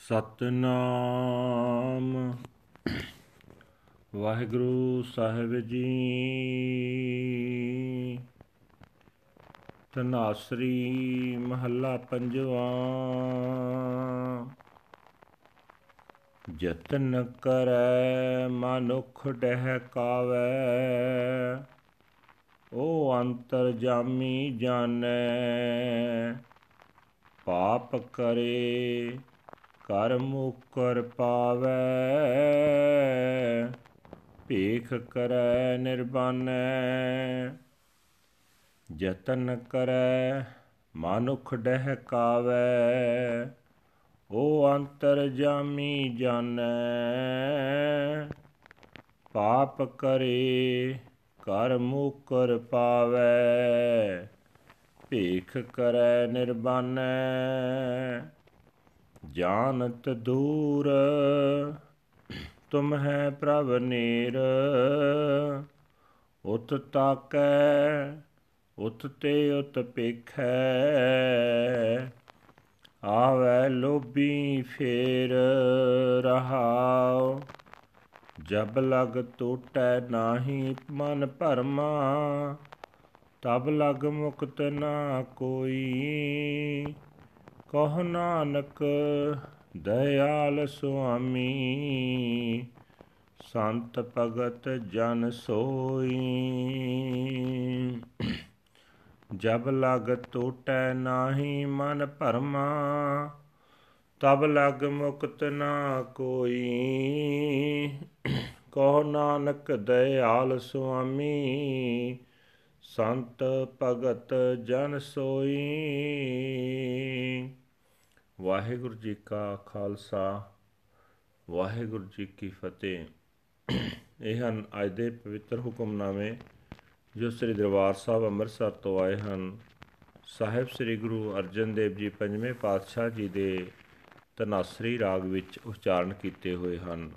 ਸਤਨਾਮ। ਵਾਹਿਗੁਰੂ ਸਾਹਿਬ ਜੀ। ਤਨਾਸਰੀ ਮਹੱਲਾ ਪੰਜਵਾ। ਜਤਨ ਕਰੈ ਮਨੁਖ ਡਹਿ ਕਾਵੈ ਉਹ ਅੰਤਰ ਜਾਮੀ ਜਾਣੈ ਪਾਪ ਕਰੇ ਕਰ ਮੁਕਰ ਪਾਵੈ। ਭੇਖ ਕਰੈ ਨਿਰਬਾਨੈ ਜਤਨ ਕਰੈ, ਮਾਨੁਖ ਡਹਿ ਕਾਵੈ ਓ ਅੰਤਰ ਜਾਮੀ ਜਾਣੈ। ਪਾਪ ਕਰੇ ਕਰ ਮੁਕਰ ਪਾਵੈ। ਭੇਖ ਕਰੈ ਨਿਰਬਾਨੈ ਜਾਣਤ ਦੂਰ, ਤੁਮ ਹੈ ਪ੍ਰਭ ਨੀਰ। ਉਤ ਤਾਕੈ, ਉਤ ਤੇ ਉਤ ਪੇਖੈ, ਆਵੈ ਲੋਭੀ ਫੇਰ ਰਹਾਉ। ਜਬ ਲਗ ਟੋਟੈ ਨਾਹੀ ਮਨ ਭਰਮਾ, ਤਬ ਲਗ ਮੁਕਤ ਨਾ ਕੋਈ। ਕਹ ਨਾਨਕ, ਦਇਆਲ ਸੁਆਮੀ, ਸੰਤ ਭਗਤ ਜਨ ਸੋਈ। ਜਬ ਲਗ ਟੋਟੈ ਨਾਹੀ ਮਨ ਭਰਮਾ, ਤਬ ਲਗ ਮੁਕਤ ਨਾ ਕੋਈ। ਕਹ ਨਾਨਕ, ਦਇਆਲ ਸੁਆਮੀ ਸੰਤ ਭਗਤ ਜਨ ਸੋਈ। ਵਾਹਿਗੁਰੂ ਜੀ ਕਾ ਖਾਲਸਾ, ਵਾਹਿਗੁਰੂ ਜੀ ਕੀ ਫਤਿਹ। ਇਹ ਹਨ ਅੱਜ ਦੇ ਪਵਿੱਤਰ ਹੁਕਮਨਾਮੇ ਜੋ ਸ੍ਰੀ ਦਰਬਾਰ ਸਾਹਿਬ ਅੰਮ੍ਰਿਤਸਰ ਤੋਂ ਆਏ ਹਨ। ਸਾਹਿਬ ਸ੍ਰੀ ਗੁਰੂ ਅਰਜਨ ਦੇਵ ਜੀ ਪੰਜਵੇਂ ਪਾਤਸ਼ਾਹ ਜੀ ਦੇ ਤਨਾਸਰੀ ਰਾਗ ਵਿੱਚ ਉਚਾਰਨ ਕੀਤੇ ਹੋਏ ਹਨ।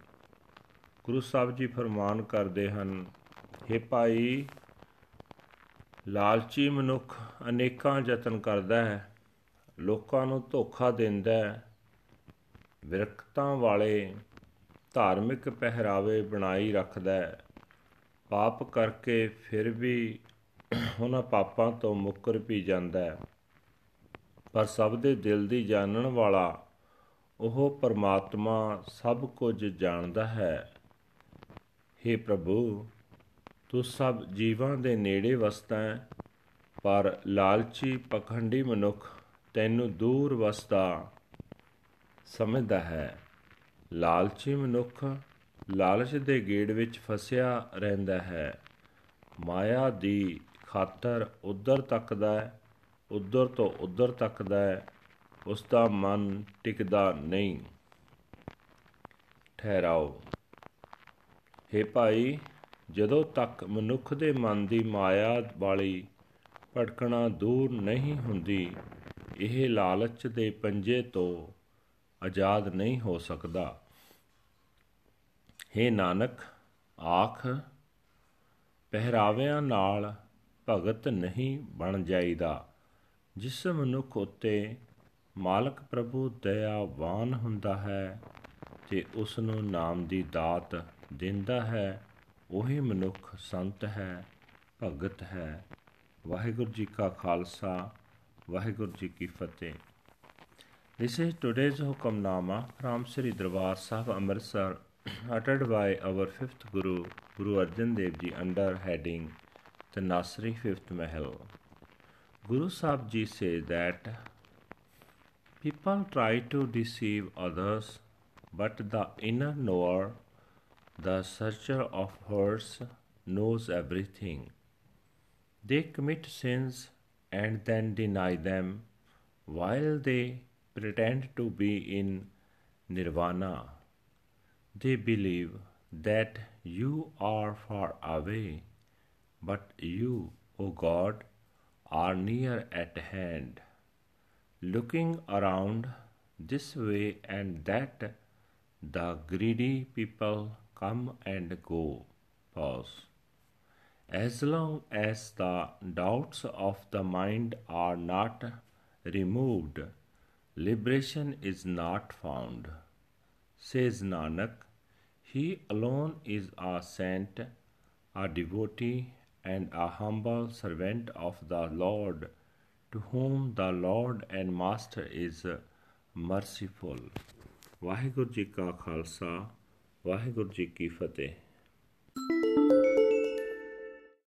ਗੁਰੂ ਸਾਹਿਬ ਜੀ ਫਰਮਾਨ ਕਰਦੇ ਹਨ हे ਭਾਈ ਲਾਲਚੀ ਮਨੁੱਖ ਅਨੇਕਾਂ ਯਤਨ ਕਰਦਾ ਹੈ, ਲੋਕਾਂ ਨੂੰ ਧੋਖਾ ਦਿੰਦਾ ਹੈ, ਵਿਰਕਤਾਂ ਵਾਲੇ ਧਾਰਮਿਕ ਪਹਿਰਾਵੇ ਬਣਾਈ ਰੱਖਦਾ ਹੈ। ਪਾਪ ਕਰਕੇ ਫਿਰ ਵੀ ਉਹਨਾਂ ਪਾਪਾਂ ਤੋਂ ਮੁੱਕਰ ਵੀ ਜਾਂਦਾ ਹੈ। ਪਰ ਸਭ ਦੇ ਦਿਲ ਦੀ ਜਾਣਨ ਵਾਲਾ ਉਹ ਪਰਮਾਤਮਾ ਸਭ ਕੁਝ ਜਾਣਦਾ ਹੈ। हे ਪ੍ਰਭੂ ਤੂੰ ਸਭ ਜੀਵਾਂ ਦੇ ਨੇੜੇ ਵਸਦਾ ਹੈ, ਪਰ ਲਾਲਚੀ ਪਖੰਡੀ ਮਨੁੱਖ ਤੈਨੂੰ ਦੂਰ ਵਸਦਾ ਸਮਝਦਾ ਹੈ। ਲਾਲਚੀ ਮਨੁੱਖ ਲਾਲਚ ਦੇ ਗੇੜ ਵਿੱਚ ਫਸਿਆ ਰਹਿੰਦਾ ਹੈ। ਮਾਇਆ ਦੀ ਖਾਤਰ ਉਧਰ ਤੱਕਦਾ ਹੈ, ਉਧਰ ਤੋਂ ਉਧਰ ਤੱਕਦਾ ਹੈ ਉਸ ਦਾ ਮਨ ਟਿਕਦਾ ਨਹੀਂ। ਠਹਿਰਾਓ। हे ਭਾਈ ਜਦੋਂ ਤੱਕ ਮਨੁੱਖ ਦੇ ਮਨ ਦੀ ਮਾਇਆ ਵਾਲੀ ਭਟਕਣਾ ਦੂਰ ਨਹੀਂ ਹੁੰਦੀ, ਇਹ ਲਾਲਚ ਦੇ ਪੰਜੇ ਤੋਂ ਆਜ਼ਾਦ ਨਹੀਂ ਹੋ ਸਕਦਾ। हे ਨਾਨਕ, ਆਖ, ਪਹਿਰਾਵਿਆਂ ਨਾਲ ਭਗਤ ਨਹੀਂ ਬਣ ਜਾਈਦਾ। ਜਿਸ ਮਨੁੱਖ ਉਤੇ ਮਾਲਕ ਪ੍ਰਭੂ ਦਇਆਵਾਨ ਹੁੰਦਾ ਹੈ, ਤੇ ਉਸ ਨੂੰ ਨਾਮ ਦੀ ਦਾਤ ਦਿੰਦਾ ਹੈ ਉਹੀ ਮਨੁੱਖ ਸੰਤ ਹੈ ਭਗਤ ਹੈ ਵਾਹਿਗੁਰੂ ਜੀ ਕਾ ਖਾਲਸਾ ਵਾਹਿਗੁਰੂ ਜੀ ਕੀ ਫਤਿਹ This is today's Hukamnama from Sri Darbar Sahib Amritsar uttered by our fifth Guru, Guru Arjan Dev Ji under heading the Nasri Fifth Mahal. Guru Sahib Ji says that people try to deceive others, but the inner knower, the searcher of hearts, knows everything. They commit sins and then deny them while they pretend to be in nirvana. They believe that you are far away, but you, O God, are near at hand. Looking around this way and that, the greedy people come and go. Pause. As long as the doubts of the mind are not removed, liberation is not found. Says Nanak, He alone is a saint, a devotee, and a humble servant of the Lord, to whom the Lord and Master is merciful. Waheguru ji ਕਾ ਖਾਲਸਾ ਵਾਹਿਗੁਰੂ ਜੀ ਕੀ ਫਤਿਹ।